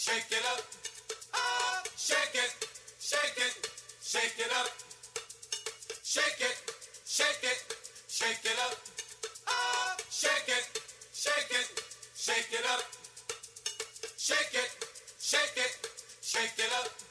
shake it up. Ah, shake it, shake it, shake it up. Shake it, shake it, shake it up. Ah, shake it, shake it, shake it up. Shake it, shake it, shake it up.